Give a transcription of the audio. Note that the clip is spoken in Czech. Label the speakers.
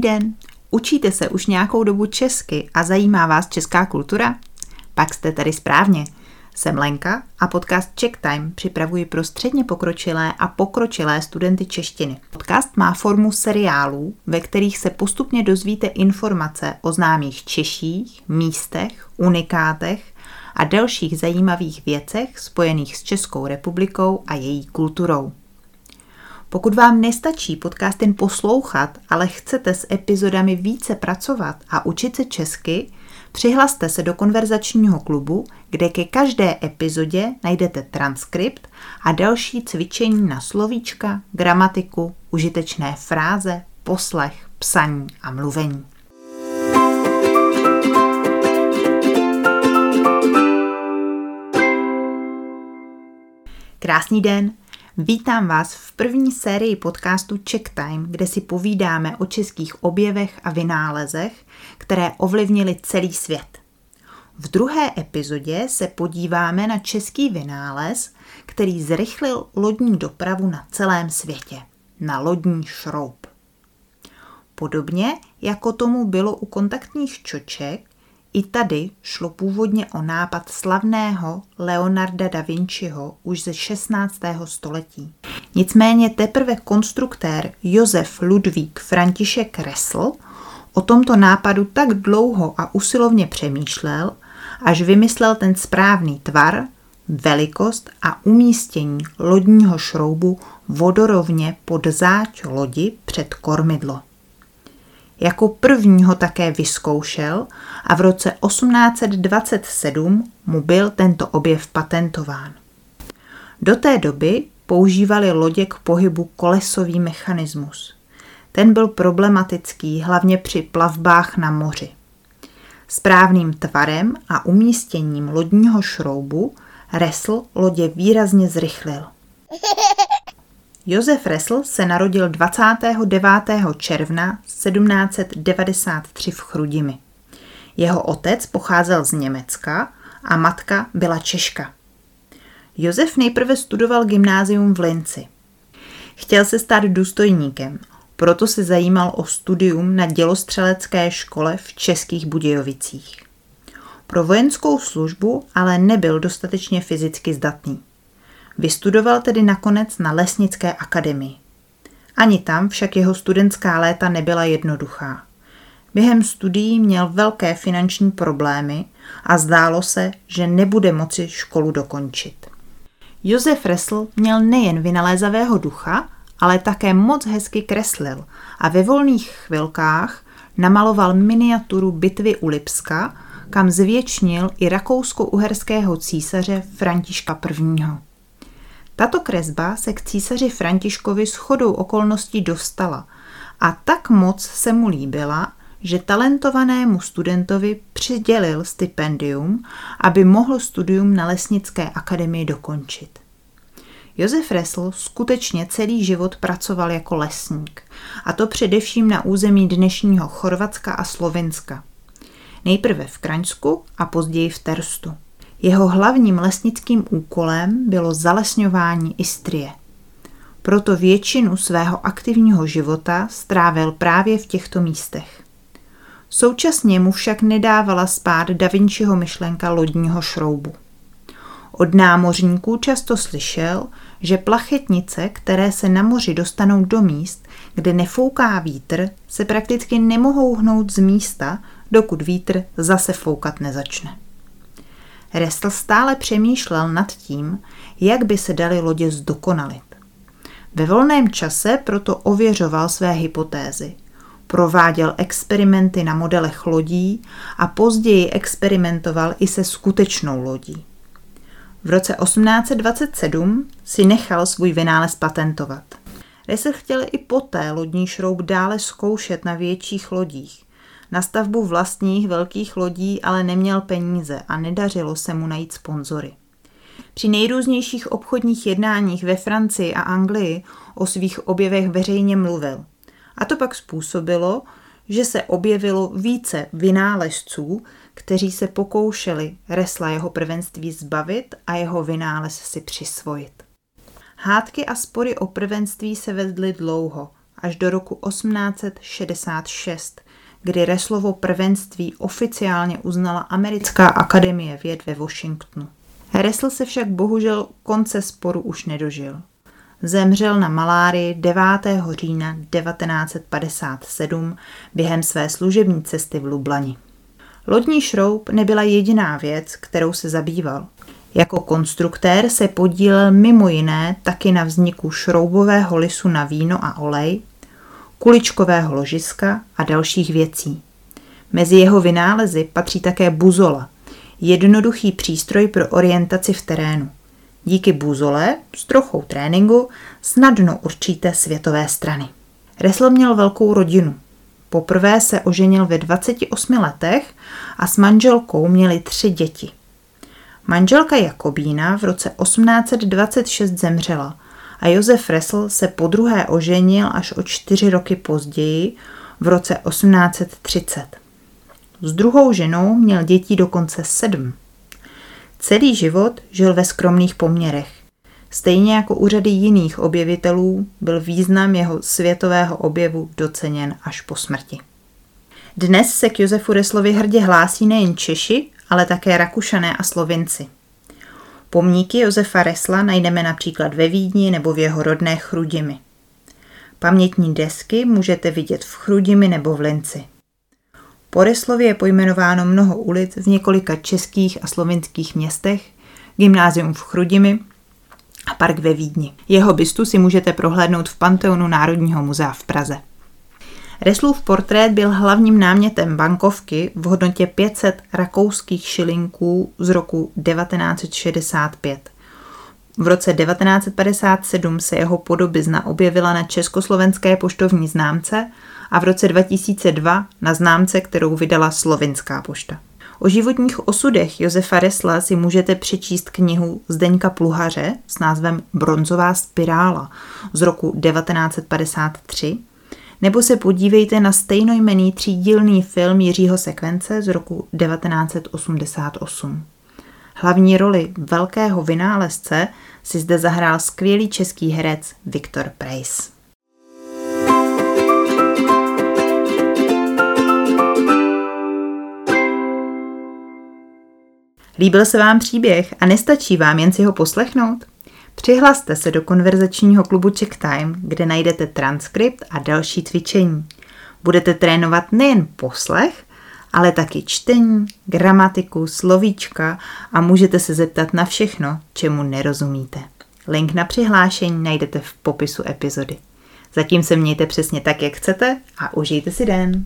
Speaker 1: Den! Učíte se už nějakou dobu česky a zajímá vás česká kultura? Pak jste tady správně. Jsem Lenka a podcast Czech Time připravuji pro středně pokročilé a pokročilé studenty češtiny. Podcast má formu seriálů, ve kterých se postupně dozvíte informace o známých Češích, místech, unikátech a dalších zajímavých věcech spojených s Českou republikou a její kulturou. Pokud vám nestačí podcast jen poslouchat, ale chcete s epizodami více pracovat a učit se česky, přihlaste se do konverzačního klubu, kde ke každé epizodě najdete transkript a další cvičení na slovíčka, gramatiku, užitečné fráze, poslech, psaní a mluvení. Krásný den, Vítám vás v první sérii podcastu Check Time, kde si povídáme o českých objevech a vynálezech, které ovlivnily celý svět. V druhé epizodě se podíváme na český vynález, který zrychlil lodní dopravu na celém světě, na lodní šroub. Podobně jako tomu bylo u kontaktních čoček, i tady šlo původně o nápad slavného Leonarda da Vinciho už ze 16. století. Nicméně teprve konstruktér Josef Ludvík František Ressl o tomto nápadu tak dlouho a usilovně přemýšlel, až vymyslel ten správný tvar, velikost a umístění lodního šroubu vodorovně pod záď lodi před kormidlo. Jako první ho také vyzkoušel a v roce 1827 mu byl tento objev patentován. Do té doby používali lodě k pohybu kolesový mechanismus. Ten byl problematický hlavně při plavbách na moři. Správným tvarem a umístěním lodního šroubu Resl lodě výrazně zrychlil. Josef Resl se narodil 29. června 1793 v Chrudimi. Jeho otec pocházel z Německa a matka byla Češka. Josef nejprve studoval gymnázium v Linci. Chtěl se stát důstojníkem, proto se zajímal o studium na dělostřelecké škole v Českých Budějovicích. Pro vojenskou službu ale nebyl dostatečně fyzicky zdatný. Vystudoval tedy nakonec na Lesnické akademii. Ani tam však jeho studentská léta nebyla jednoduchá. Během studií měl velké finanční problémy a zdálo se, že nebude moci školu dokončit. Josef Resl měl nejen vynalézavého ducha, ale také moc hezky kreslil a ve volných chvilkách namaloval miniaturu bitvy u Lipska, kam zvětšnil i rakousko-uherského císaře Františka I. Tato kresba se k císaři Františkovi s chodou okolností dostala a tak moc se mu líbila, že talentovanému studentovi přidělil stipendium, aby mohl studium na Lesnické akademii dokončit. Josef Resl skutečně celý život pracoval jako lesník, a to především na území dnešního Chorvatska a Slovenska. Nejprve v Kraňsku a později v Terstu. Jeho hlavním lesnickým úkolem bylo zalesňování Istrie. Proto většinu svého aktivního života strávil právě v těchto místech. Současně mu však nedávala spát Da Vinciho myšlenka lodního šroubu. Od námořníků často slyšel, že plachetnice, které se na moři dostanou do míst, kde nefouká vítr, se prakticky nemohou hnout z místa, dokud vítr zase foukat nezačne. Restl stále přemýšlel nad tím, jak by se daly lodě zdokonalit. Ve volném čase proto ověřoval své hypotézy. Prováděl experimenty na modelech lodí a později experimentoval i se skutečnou lodí. V roce 1827 si nechal svůj vynález patentovat. Ressel chtěl i poté lodní šroub dále zkoušet na větších lodích, na stavbu vlastních velkých lodí ale neměl peníze a nedařilo se mu najít sponzory. Při nejrůznějších obchodních jednáních ve Francii a Anglii o svých objevech veřejně mluvil. A to pak způsobilo, že se objevilo více vynálezců, kteří se pokoušeli Resla jeho prvenství zbavit a jeho vynález si přisvojit. Hádky a spory o prvenství se vedly dlouho až do roku 1866, kdy Reslovo prvenství oficiálně uznala Americká akademie věd ve Washingtonu. Resl se však bohužel konce sporu už nedožil. Zemřel na malárii 9. října 1957 během své služební cesty v Lublani. Lodní šroub nebyla jediná věc, kterou se zabýval. Jako konstruktér se podílel mimo jiné taky na vzniku šroubového lisu na víno a olej, kuličkového ložiska a dalších věcí. Mezi jeho vynálezy patří také buzola, jednoduchý přístroj pro orientaci v terénu. Díky buzole s trochou tréninku snadno určíte světové strany. Resl měl velkou rodinu. Poprvé se oženil ve 28 letech a s manželkou měli tři děti. Manželka Jakobína v roce 1826 zemřela a Josef Resl se po druhé oženil až o čtyři roky později v roce 1830. S druhou ženou měl dětí dokonce sedm. Celý život žil ve skromných poměrech. Stejně jako u řady jiných objevitelů byl význam jeho světového objevu doceněn až po smrti. Dnes se k Josefu Reslovi hrdě hlásí nejen Češi, ale také Rakušané a Slovinci. Pomníky Josefa Resla najdeme například ve Vídni nebo v jeho rodné Chrudimi. Pamětní desky můžete vidět v Chrudimi nebo v Linci. Po Reslově je pojmenováno mnoho ulic v několika českých a slovinských městech, gymnázium v Chrudimi a park ve Vídni. Jeho bystu si můžete prohlédnout v Panteonu Národního muzea v Praze. Reslův portrét byl hlavním námětem bankovky v hodnotě 500 rakouských šilinků z roku 1965. V roce 1957 se jeho podobizna objevila na československé poštovní známce a v roce 2002 na známce, kterou vydala Slovinská pošta. O životních osudech Josefa Resla si můžete přečíst knihu Zdeňka Pluhaře s názvem Bronzová spirála z roku 1953 nebo se podívejte na stejnojmený třídílný film Jiřího Sekvence z roku 1988. Hlavní roli velkého vynálezce si zde zahrál skvělý český herec Viktor Preis. Líbil se vám příběh a nestačí vám jen si ho poslechnout? Přihlaste se do konverzačního klubu Check Time, kde najdete transkript a další cvičení. Budete trénovat nejen poslech, ale taky čtení, gramatiku, slovíčka a můžete se zeptat na všechno, čemu nerozumíte. Link na přihlášení najdete v popisu epizody. Zatím se mějte přesně tak, jak chcete a užijte si den.